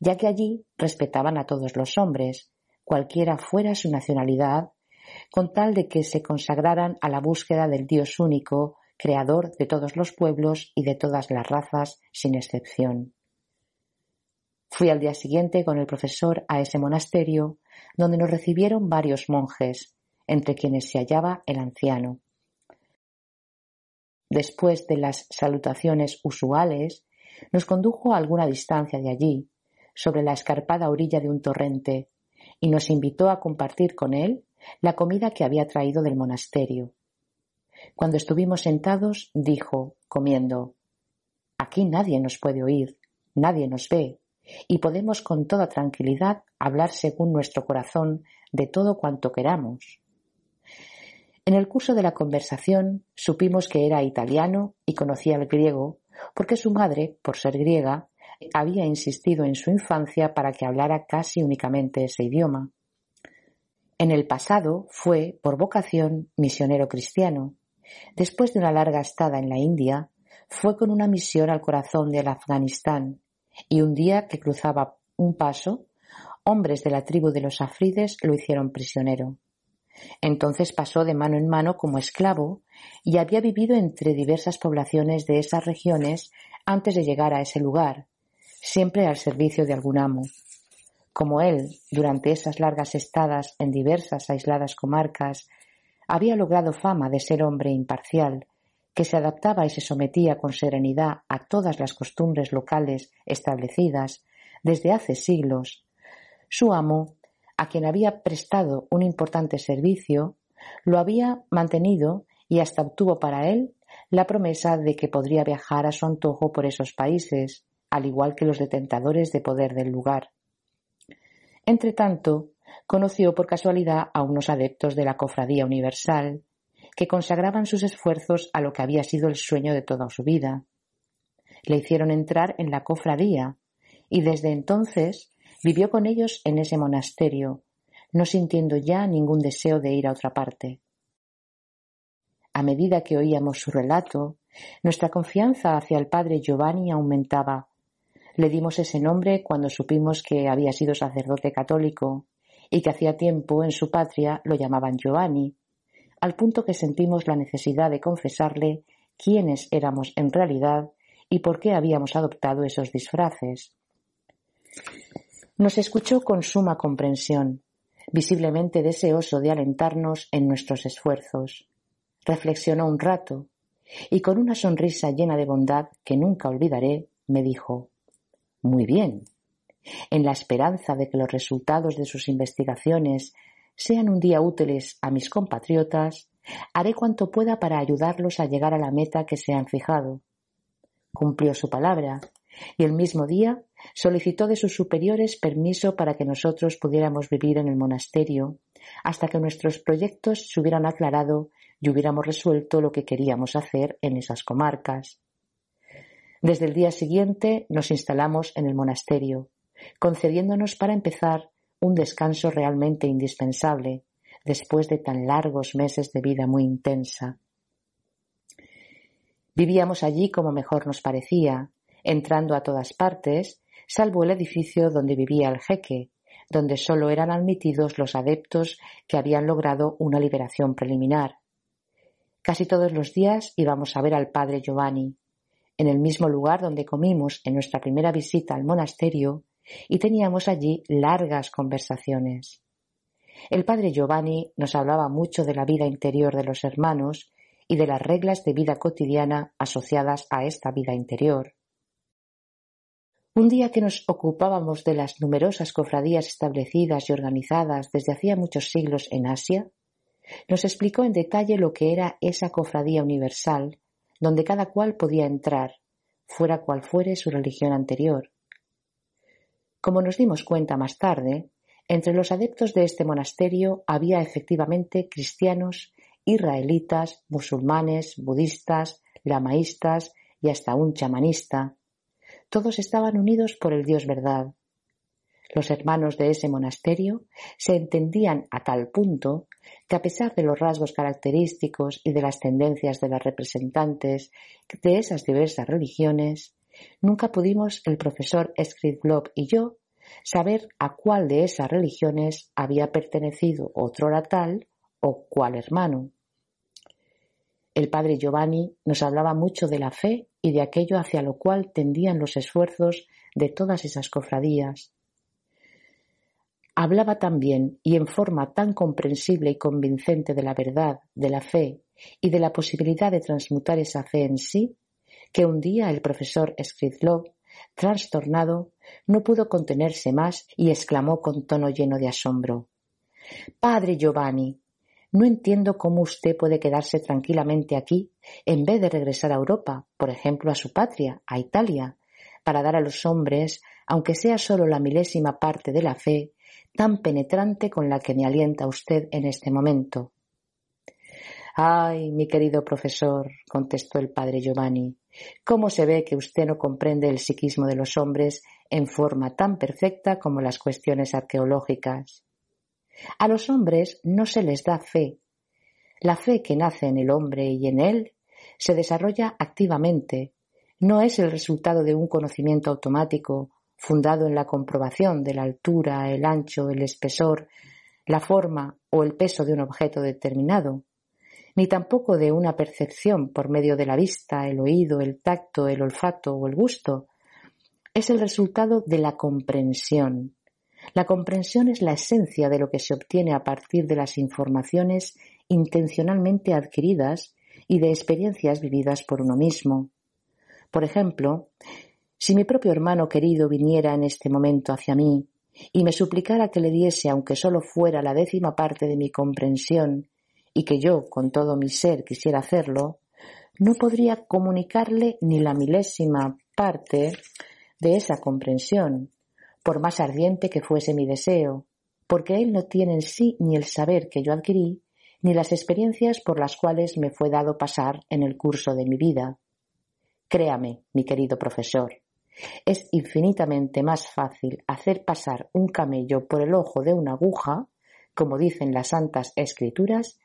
S1: ya que allí respetaban a todos los hombres, cualquiera fuera su nacionalidad, con tal de que se consagraran a la búsqueda del Dios único, creador de todos los pueblos y de todas las razas, sin excepción. Fui al día siguiente con el profesor a ese monasterio, donde nos recibieron varios monjes, entre quienes se hallaba el anciano. Después de las salutaciones usuales, nos condujo a alguna distancia de allí, sobre la escarpada orilla de un torrente, y nos invitó a compartir con él la comida que había traído del monasterio. Cuando estuvimos sentados, dijo, comiendo, Aquí nadie nos puede oír, nadie nos ve, y podemos con toda tranquilidad hablar según nuestro corazón de todo cuanto queramos. En el curso de la conversación supimos que era italiano y conocía el griego, porque su madre, por ser griega, había insistido en su infancia para que hablara casi únicamente ese idioma. En el pasado fue, por vocación, misionero cristiano. Después de una larga estada en la India, fue con una misión al corazón del Afganistán, y un día que cruzaba un paso, hombres de la tribu de los afrides lo hicieron prisionero. Entonces pasó de mano en mano como esclavo y había vivido entre diversas poblaciones de esas regiones antes de llegar a ese lugar, siempre al servicio de algún amo. Como él, durante esas largas estadas en diversas aisladas comarcas, había logrado fama de ser hombre imparcial, que se adaptaba y se sometía con serenidad a todas las costumbres locales establecidas desde hace siglos, su amo a quien había prestado un importante servicio, lo había mantenido y hasta obtuvo para él la promesa de que podría viajar a su antojo por esos países, al igual que los detentadores de poder del lugar. Entretanto, conoció por casualidad a unos adeptos de la Cofradía Universal, que consagraban sus esfuerzos a lo que había sido el sueño de toda su vida. Le hicieron entrar en la cofradía, y desde entonces Vivió con ellos en ese monasterio, no sintiendo ya ningún deseo de ir a otra parte. A medida que oíamos su relato, nuestra confianza hacia el padre Giovanni aumentaba. Le dimos ese nombre cuando supimos que había sido sacerdote católico y que hacía tiempo en su patria lo llamaban Giovanni, al punto que sentimos la necesidad de confesarle quiénes éramos en realidad y por qué habíamos adoptado esos disfraces. Nos escuchó con suma comprensión, visiblemente deseoso de alentarnos en nuestros esfuerzos. Reflexionó un rato y con una sonrisa llena de bondad que nunca olvidaré, me dijo Muy bien. En la esperanza de que los resultados de sus investigaciones sean un día útiles a mis compatriotas, haré cuanto pueda para ayudarlos a llegar a la meta que se han fijado. Cumplió su palabra y el mismo día solicitó de sus superiores permiso para que nosotros pudiéramos vivir en el monasterio hasta que nuestros proyectos se hubieran aclarado y hubiéramos resuelto lo que queríamos hacer en esas comarcas. Desde el día siguiente nos instalamos en el monasterio, concediéndonos para empezar un descanso realmente indispensable después de tan largos meses de vida muy intensa. Vivíamos allí como mejor nos parecía, entrando a todas partes, salvo el edificio donde vivía el jeque, donde sólo eran admitidos los adeptos que habían logrado una liberación preliminar. Casi todos los días íbamos a ver al padre Giovanni, en el mismo lugar donde comimos en nuestra primera visita al monasterio, y teníamos allí largas conversaciones. El padre Giovanni nos hablaba mucho de la vida interior de los hermanos y de las reglas de vida cotidiana asociadas a esta vida interior. Un día que nos ocupábamos de las numerosas cofradías establecidas y organizadas desde hacía muchos siglos en Asia, nos explicó en detalle lo que era esa cofradía universal, donde cada cual podía entrar, fuera cual fuere su religión anterior. Como nos dimos cuenta más tarde, entre los adeptos de este monasterio había efectivamente cristianos, israelitas, musulmanes, budistas, lamaístas y hasta un chamanista, todos estaban unidos por el Dios verdad. Los hermanos de ese monasterio se entendían a tal punto que a pesar de los rasgos característicos y de las tendencias de las representantes de esas diversas religiones, nunca pudimos el profesor Scriblob y yo saber a cuál de esas religiones había pertenecido otro tal o cuál hermano. El padre Giovanni nos hablaba mucho de la fe y de aquello hacia lo cual tendían los esfuerzos de todas esas cofradías. Hablaba también y en forma tan comprensible y convincente de la verdad, de la fe y de la posibilidad de transmutar esa fe en sí, que un día el profesor Skridlov, trastornado, no pudo contenerse más y exclamó con tono lleno de asombro Padre Giovanni, no entiendo cómo usted puede quedarse tranquilamente aquí en vez de regresar a Europa, por ejemplo a su patria, a Italia, para dar a los hombres, aunque sea solo la milésima parte de la fe, tan penetrante con la que me alienta usted en este momento. Ay, mi querido profesor, contestó el padre Giovanni, ¿cómo se ve que usted no comprende el psiquismo de los hombres en forma tan perfecta como las cuestiones arqueológicas? A los hombres no se les da fe. La fe que nace en el hombre y en él se desarrolla activamente, no es el resultado de un conocimiento automático fundado en la comprobación de la altura, el ancho, el espesor, la forma o el peso de un objeto determinado, ni tampoco de una percepción por medio de la vista, el oído, el tacto, el olfato o el gusto. Es el resultado de la comprensión. La comprensión es la esencia de lo que se obtiene a partir de las informaciones intencionalmente adquiridas y de experiencias vividas por uno mismo. Por ejemplo, si mi propio hermano querido viniera en este momento hacia mí y me suplicara que le diese, aunque solo fuera la décima parte de mi comprensión, y que yo, con todo mi ser, quisiera hacerlo, no podría comunicarle ni la milésima parte de esa comprensión, por más ardiente que fuese mi deseo, porque él no tiene en sí ni el saber que yo adquirí, ni las experiencias por las cuales me fue dado pasar en el curso de mi vida. Créame, mi querido profesor, es infinitamente más fácil hacer pasar un camello por el ojo de una aguja, como dicen las santas escrituras,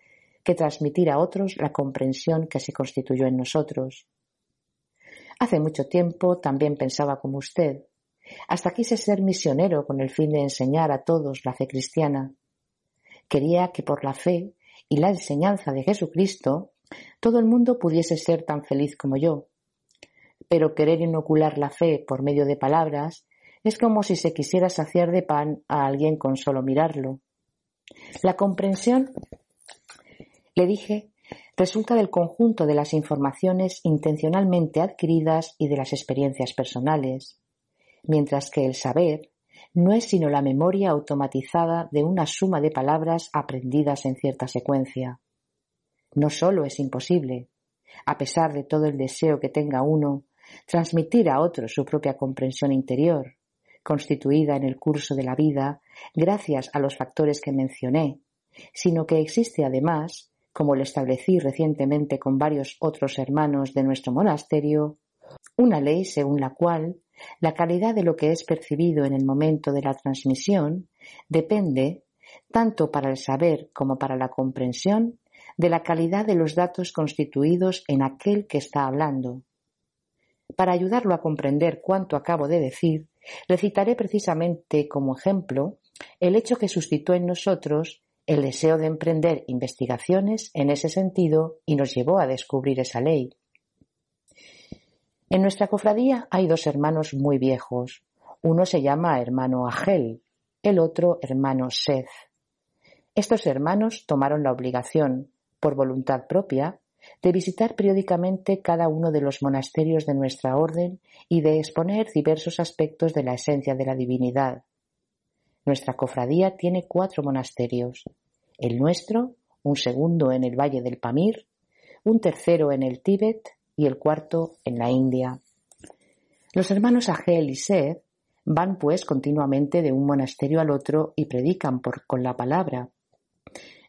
S1: que transmitir a otros la comprensión que se constituyó en nosotros. Hace mucho tiempo también pensaba como usted. Hasta quise ser misionero con el fin de enseñar a todos la fe cristiana. Quería que por la fe y la enseñanza de Jesucristo todo el mundo pudiese ser tan feliz como yo. Pero querer inocular la fe por medio de palabras es como si se quisiera saciar de pan a alguien con solo mirarlo. La comprensión, le dije, resulta del conjunto de las informaciones intencionalmente adquiridas y de las experiencias personales, mientras que el saber no es sino la memoria automatizada de una suma de palabras aprendidas en cierta secuencia. No solo es imposible, a pesar de todo el deseo que tenga uno, transmitir a otro su propia comprensión interior, constituida en el curso de la vida gracias a los factores que mencioné, sino que existe además, como lo establecí recientemente con varios otros hermanos de nuestro monasterio, una ley según la cual la calidad de lo que es percibido en el momento de la transmisión depende, tanto para el saber como para la comprensión, de la calidad de los datos constituidos en aquel que está hablando. Para ayudarlo a comprender cuanto acabo de decir, recitaré precisamente como ejemplo el hecho que suscitó en nosotros el deseo de emprender investigaciones en ese sentido y nos llevó a descubrir esa ley. En nuestra cofradía hay dos hermanos muy viejos. Uno se llama hermano Agel, el otro hermano Seth. Estos hermanos tomaron la obligación, por voluntad propia, de visitar periódicamente cada uno de los monasterios de nuestra orden y de exponer diversos aspectos de la esencia de la divinidad. Nuestra cofradía tiene cuatro monasterios, el nuestro, un segundo en el Valle del Pamir, un tercero en el Tíbet y el cuarto en la India. Los hermanos Agel y Seth van pues continuamente de un monasterio al otro y predican por, con la palabra.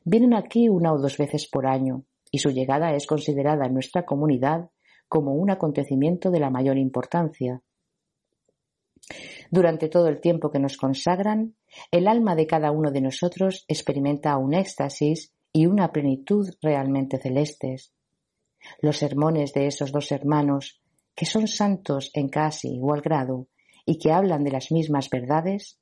S1: Vienen aquí una o dos veces por año y su llegada es considerada en nuestra comunidad como un acontecimiento de la mayor importancia. Durante todo el tiempo que nos consagran, el alma de cada uno de nosotros experimenta un éxtasis y una plenitud realmente celestes. Los sermones de esos dos hermanos, que son santos en casi igual grado y que hablan de las mismas verdades,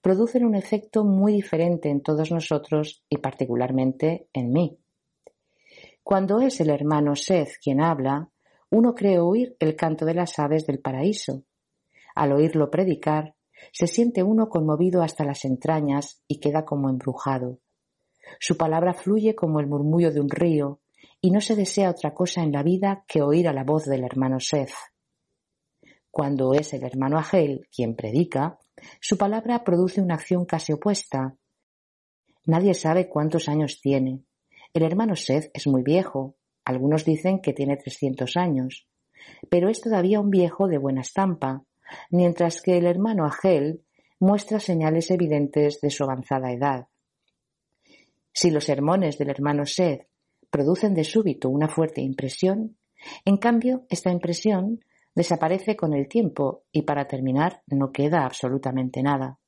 S1: producen un efecto muy diferente en todos nosotros y particularmente en mí. Cuando es el hermano Seth quien habla, uno cree oír el canto de las aves del paraíso. Al oírlo predicar, se siente uno conmovido hasta las entrañas y queda como embrujado. Su palabra fluye como el murmullo de un río y no se desea otra cosa en la vida que oír a la voz del hermano Seth. Cuando es el hermano Agel quien predica, su palabra produce una acción casi opuesta. Nadie sabe cuántos años tiene. El hermano Seth es muy viejo. Algunos dicen que tiene 300 años. Pero es todavía un viejo de buena estampa, mientras que el hermano Agel muestra señales evidentes de su avanzada edad. Si los sermones del hermano Seth producen de súbito una fuerte impresión, en cambio, esta impresión desaparece con el tiempo y para terminar no queda absolutamente nada.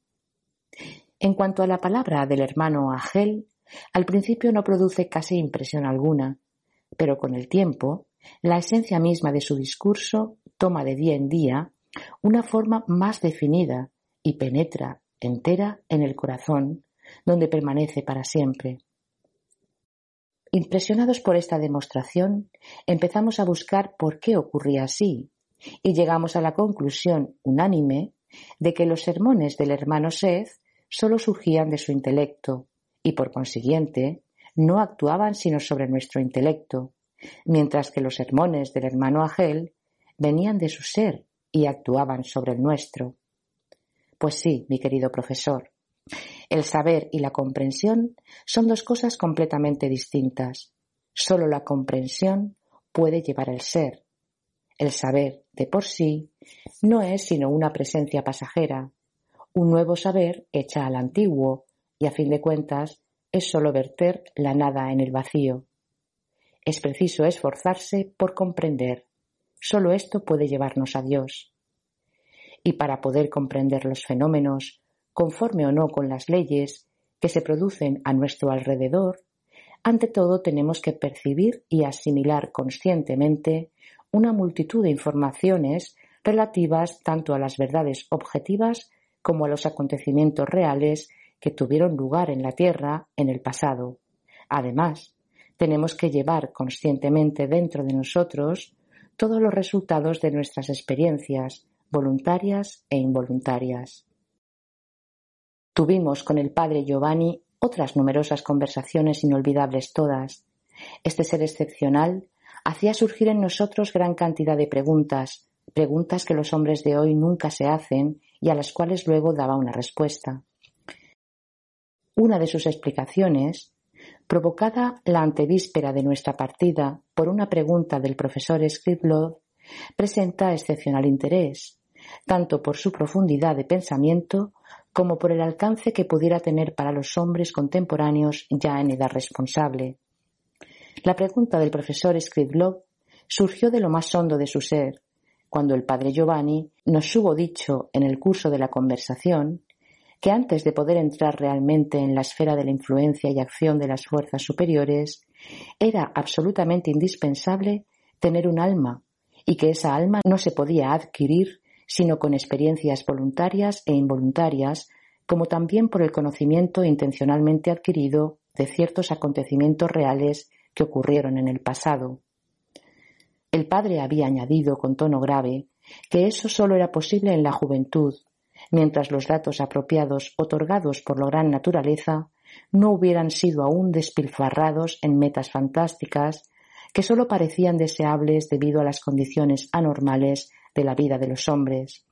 S1: En cuanto a la palabra del hermano Agel, al principio no produce casi impresión alguna, pero con el tiempo, la esencia misma de su discurso toma de día en día una forma más definida y penetra entera en el corazón, donde permanece para siempre. Impresionados por esta demostración, empezamos a buscar por qué ocurría así, y llegamos a la conclusión unánime de que los sermones del hermano Seth sólo surgían de su intelecto, y por consiguiente no actuaban sino sobre nuestro intelecto, mientras que los sermones del hermano Agel venían de su ser y actuaban sobre el nuestro. Pues sí, mi querido profesor, el saber y la comprensión son dos cosas completamente distintas. Solo la comprensión puede llevar el ser. El saber, de por sí, no es sino una presencia pasajera, un nuevo saber echa al antiguo, y a fin de cuentas es solo verter la nada en el vacío. Es preciso esforzarse por comprender. Solo esto puede llevarnos a Dios. Y para poder comprender los fenómenos, conforme o no con las leyes que se producen a nuestro alrededor, ante todo tenemos que percibir y asimilar conscientemente una multitud de informaciones relativas tanto a las verdades objetivas como a los acontecimientos reales que tuvieron lugar en la Tierra en el pasado. Además, tenemos que llevar conscientemente dentro de nosotros todos los resultados de nuestras experiencias, voluntarias e involuntarias. Tuvimos con el padre Giovanni otras numerosas conversaciones inolvidables todas. Este ser excepcional hacía surgir en nosotros gran cantidad de preguntas, preguntas que los hombres de hoy nunca se hacen y a las cuales luego daba una respuesta. Una de sus explicaciones, provocada la antevíspera de nuestra partida por una pregunta del profesor Scribblov, presenta excepcional interés, tanto por su profundidad de pensamiento como por el alcance que pudiera tener para los hombres contemporáneos ya en edad responsable. La pregunta del profesor Scribblov surgió de lo más hondo de su ser, cuando el padre Giovanni nos hubo dicho en el curso de la conversación que antes de poder entrar realmente en la esfera de la influencia y acción de las fuerzas superiores, era absolutamente indispensable tener un alma y que esa alma no se podía adquirir sino con experiencias voluntarias e involuntarias, como también por el conocimiento intencionalmente adquirido de ciertos acontecimientos reales que ocurrieron en el pasado. El padre había añadido con tono grave que eso solo era posible en la juventud, mientras los datos apropiados otorgados por la gran naturaleza no hubieran sido aún despilfarrados en metas fantásticas que sólo parecían deseables debido a las condiciones anormales de la vida de los hombres.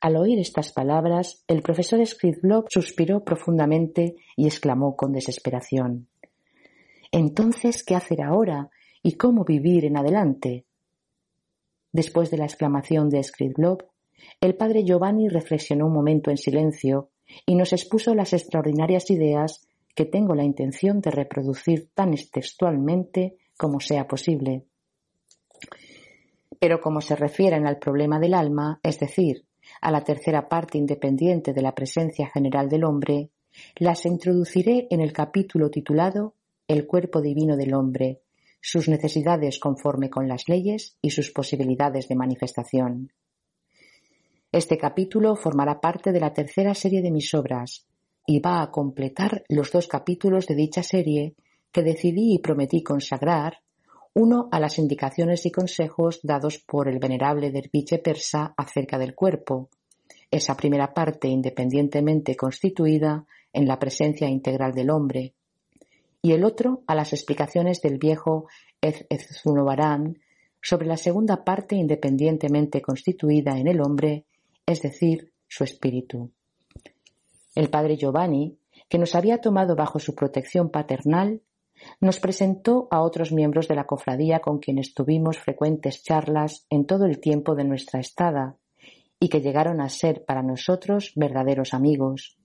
S1: Al oír estas palabras, el profesor Scribblov suspiró profundamente y exclamó con desesperación Entonces, ¿qué hacer ahora? y cómo vivir en adelante. Después de la exclamación de Scribblov, el padre Giovanni reflexionó un momento en silencio y nos expuso las extraordinarias ideas que tengo la intención de reproducir tan textualmente como sea posible. Pero como se refieren al problema del alma, es decir, a la tercera parte independiente de la presencia general del hombre, las introduciré en el capítulo titulado El cuerpo divino del hombre, sus necesidades conforme con las leyes y sus posibilidades de manifestación. Este capítulo formará parte de la tercera serie de mis obras y va a completar los dos capítulos de dicha serie que decidí y prometí consagrar, uno a las indicaciones y consejos dados por el venerable derviche persa acerca del cuerpo, esa primera parte independientemente constituida en la presencia integral del hombre, y el otro a las explicaciones del viejo Ezzunobarán sobre la segunda parte independientemente constituida en el hombre, es decir, su espíritu. El padre Giovanni, que nos había tomado bajo su protección paternal, nos presentó a otros miembros de la cofradía con quienes tuvimos frecuentes charlas en todo el tiempo de nuestra estada y que llegaron a ser para nosotros verdaderos amigos.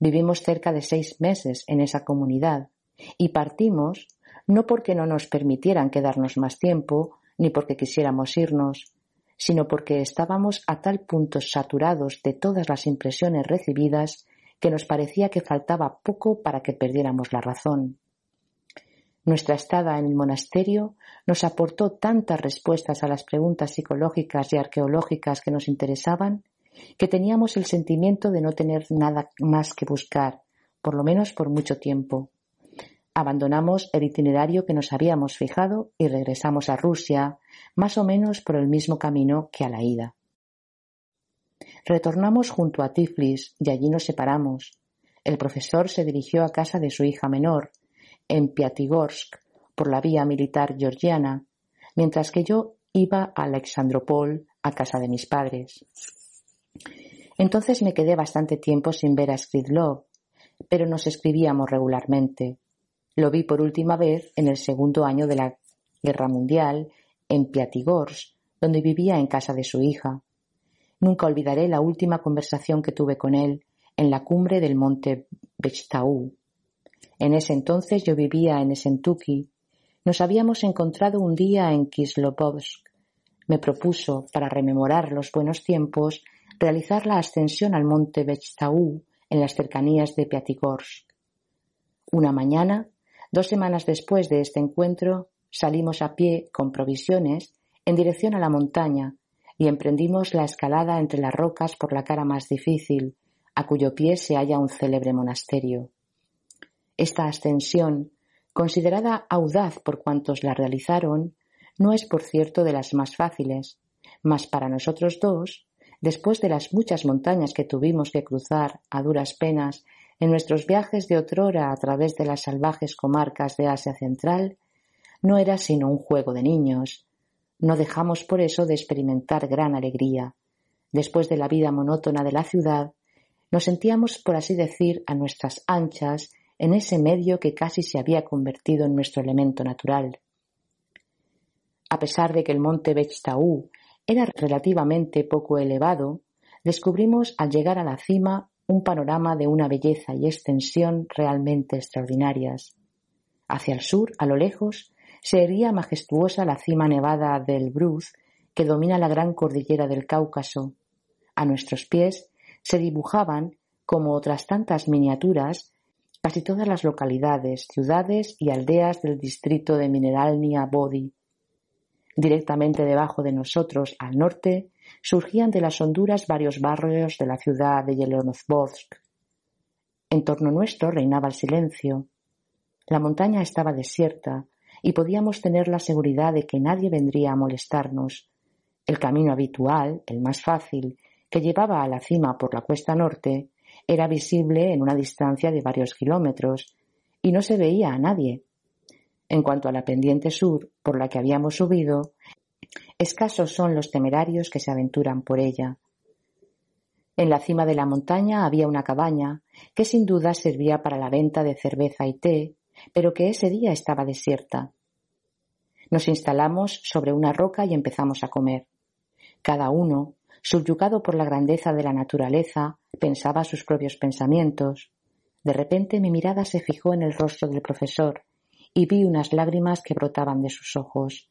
S1: Vivimos cerca de seis meses en esa comunidad y partimos no porque no nos permitieran quedarnos más tiempo, ni porque quisiéramos irnos, sino porque estábamos a tal punto saturados de todas las impresiones recibidas que nos parecía que faltaba poco para que perdiéramos la razón. Nuestra estada en el monasterio nos aportó tantas respuestas a las preguntas psicológicas y arqueológicas que nos interesaban que teníamos el sentimiento de no tener nada más que buscar, por lo menos por mucho tiempo. Abandonamos el itinerario que nos habíamos fijado y regresamos a Rusia, más o menos por el mismo camino que a la ida. Retornamos junto a Tiflis y allí nos separamos. El profesor se dirigió a casa de su hija menor, en Piatigorsk, por la vía militar georgiana, mientras que yo iba a Alexandropol, a casa de mis padres. Entonces me quedé bastante tiempo sin ver a Skridlov, pero nos escribíamos regularmente. Lo vi por última vez en el segundo año de la Guerra Mundial, en Piatigorsk, donde vivía en casa de su hija. Nunca olvidaré la última conversación que tuve con él en la cumbre del monte Bechtaú. En ese entonces yo vivía en Esentuki. Nos habíamos encontrado un día en Kislovodsk. Me propuso, para rememorar los buenos tiempos, realizar la ascensión al monte Bechtaú en las cercanías de Piatigorsk. Una mañana, dos semanas después de este encuentro, salimos a pie con provisiones en dirección a la montaña y emprendimos la escalada entre las rocas por la cara más difícil, a cuyo pie se halla un célebre monasterio. Esta ascensión, considerada audaz por cuantos la realizaron, no es por cierto de las más fáciles, mas para nosotros dos después de las muchas montañas que tuvimos que cruzar a duras penas en nuestros viajes de otrora a través de las salvajes comarcas de Asia Central, no era sino un juego de niños. No dejamos por eso de experimentar gran alegría. Después de la vida monótona de la ciudad, nos sentíamos, por así decir, a nuestras anchas en ese medio que casi se había convertido en nuestro elemento natural. A pesar de que el monte Bechtaú era relativamente poco elevado, descubrimos al llegar a la cima un panorama de una belleza y extensión realmente extraordinarias. Hacia el sur, a lo lejos, se erguía majestuosa la cima nevada del Bruz, que domina la gran cordillera del Cáucaso. A nuestros pies se dibujaban, como otras tantas miniaturas, casi todas las localidades, ciudades y aldeas del distrito de Mineralnia Bodi, Directamente debajo de nosotros, al norte, surgían de las honduras varios barrios de la ciudad de Yelenovborsk. En torno nuestro reinaba el silencio. La montaña estaba desierta y podíamos tener la seguridad de que nadie vendría a molestarnos. El camino habitual, el más fácil, que llevaba a la cima por la cuesta norte, era visible en una distancia de varios kilómetros y no se veía a nadie. En cuanto a la pendiente sur por la que habíamos subido, escasos son los temerarios que se aventuran por ella. En la cima de la montaña había una cabaña que sin duda servía para la venta de cerveza y té, pero que ese día estaba desierta. Nos instalamos sobre una roca y empezamos a comer. Cada uno, subyugado por la grandeza de la naturaleza, pensaba sus propios pensamientos. De repente mi mirada se fijó en el rostro del profesor, y vi unas lágrimas que brotaban de sus ojos.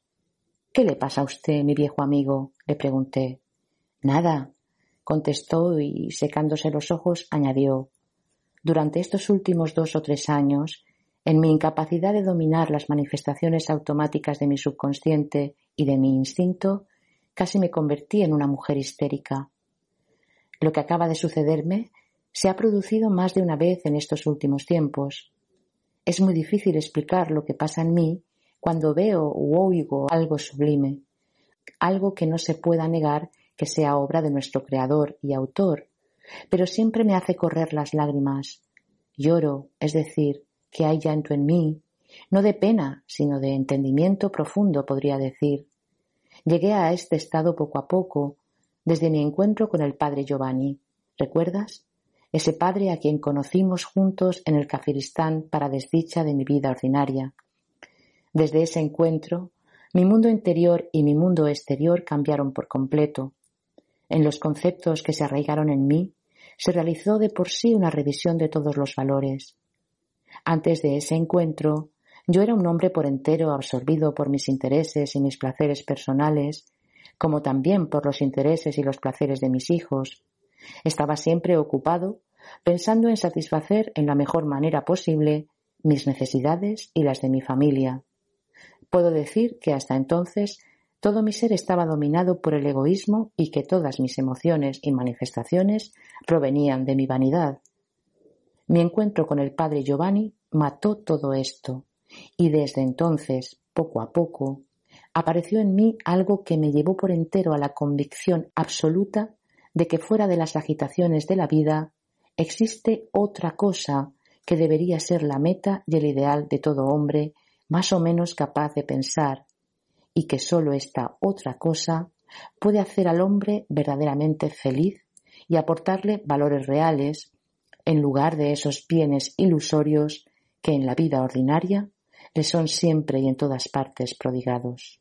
S1: ¿Qué le pasa a usted, mi viejo amigo? le pregunté. Nada, contestó y secándose los ojos añadió. Durante estos últimos dos o tres años, en mi incapacidad de dominar las manifestaciones automáticas de mi subconsciente y de mi instinto, casi me convertí en una mujer histérica. Lo que acaba de sucederme se ha producido más de una vez en estos últimos tiempos. Es muy difícil explicar lo que pasa en mí cuando veo u oigo algo sublime, algo que no se pueda negar que sea obra de nuestro creador y autor, pero siempre me hace correr las lágrimas. Lloro, es decir, que hay llanto en mí, no de pena, sino de entendimiento profundo, podría decir. Llegué a este estado poco a poco, desde mi encuentro con el padre Giovanni. ¿Recuerdas? ese padre a quien conocimos juntos en el Kafiristán para desdicha de mi vida ordinaria. Desde ese encuentro, mi mundo interior y mi mundo exterior cambiaron por completo. En los conceptos que se arraigaron en mí, se realizó de por sí una revisión de todos los valores. Antes de ese encuentro, yo era un hombre por entero absorbido por mis intereses y mis placeres personales, como también por los intereses y los placeres de mis hijos. Estaba siempre ocupado pensando en satisfacer en la mejor manera posible mis necesidades y las de mi familia. Puedo decir que hasta entonces todo mi ser estaba dominado por el egoísmo y que todas mis emociones y manifestaciones provenían de mi vanidad. Mi encuentro con el padre Giovanni mató todo esto, y desde entonces, poco a poco, apareció en mí algo que me llevó por entero a la convicción absoluta de que fuera de las agitaciones de la vida existe otra cosa que debería ser la meta y el ideal de todo hombre más o menos capaz de pensar, y que sólo esta otra cosa puede hacer al hombre verdaderamente feliz y aportarle valores reales en lugar de esos bienes ilusorios que en la vida ordinaria le son siempre y en todas partes prodigados.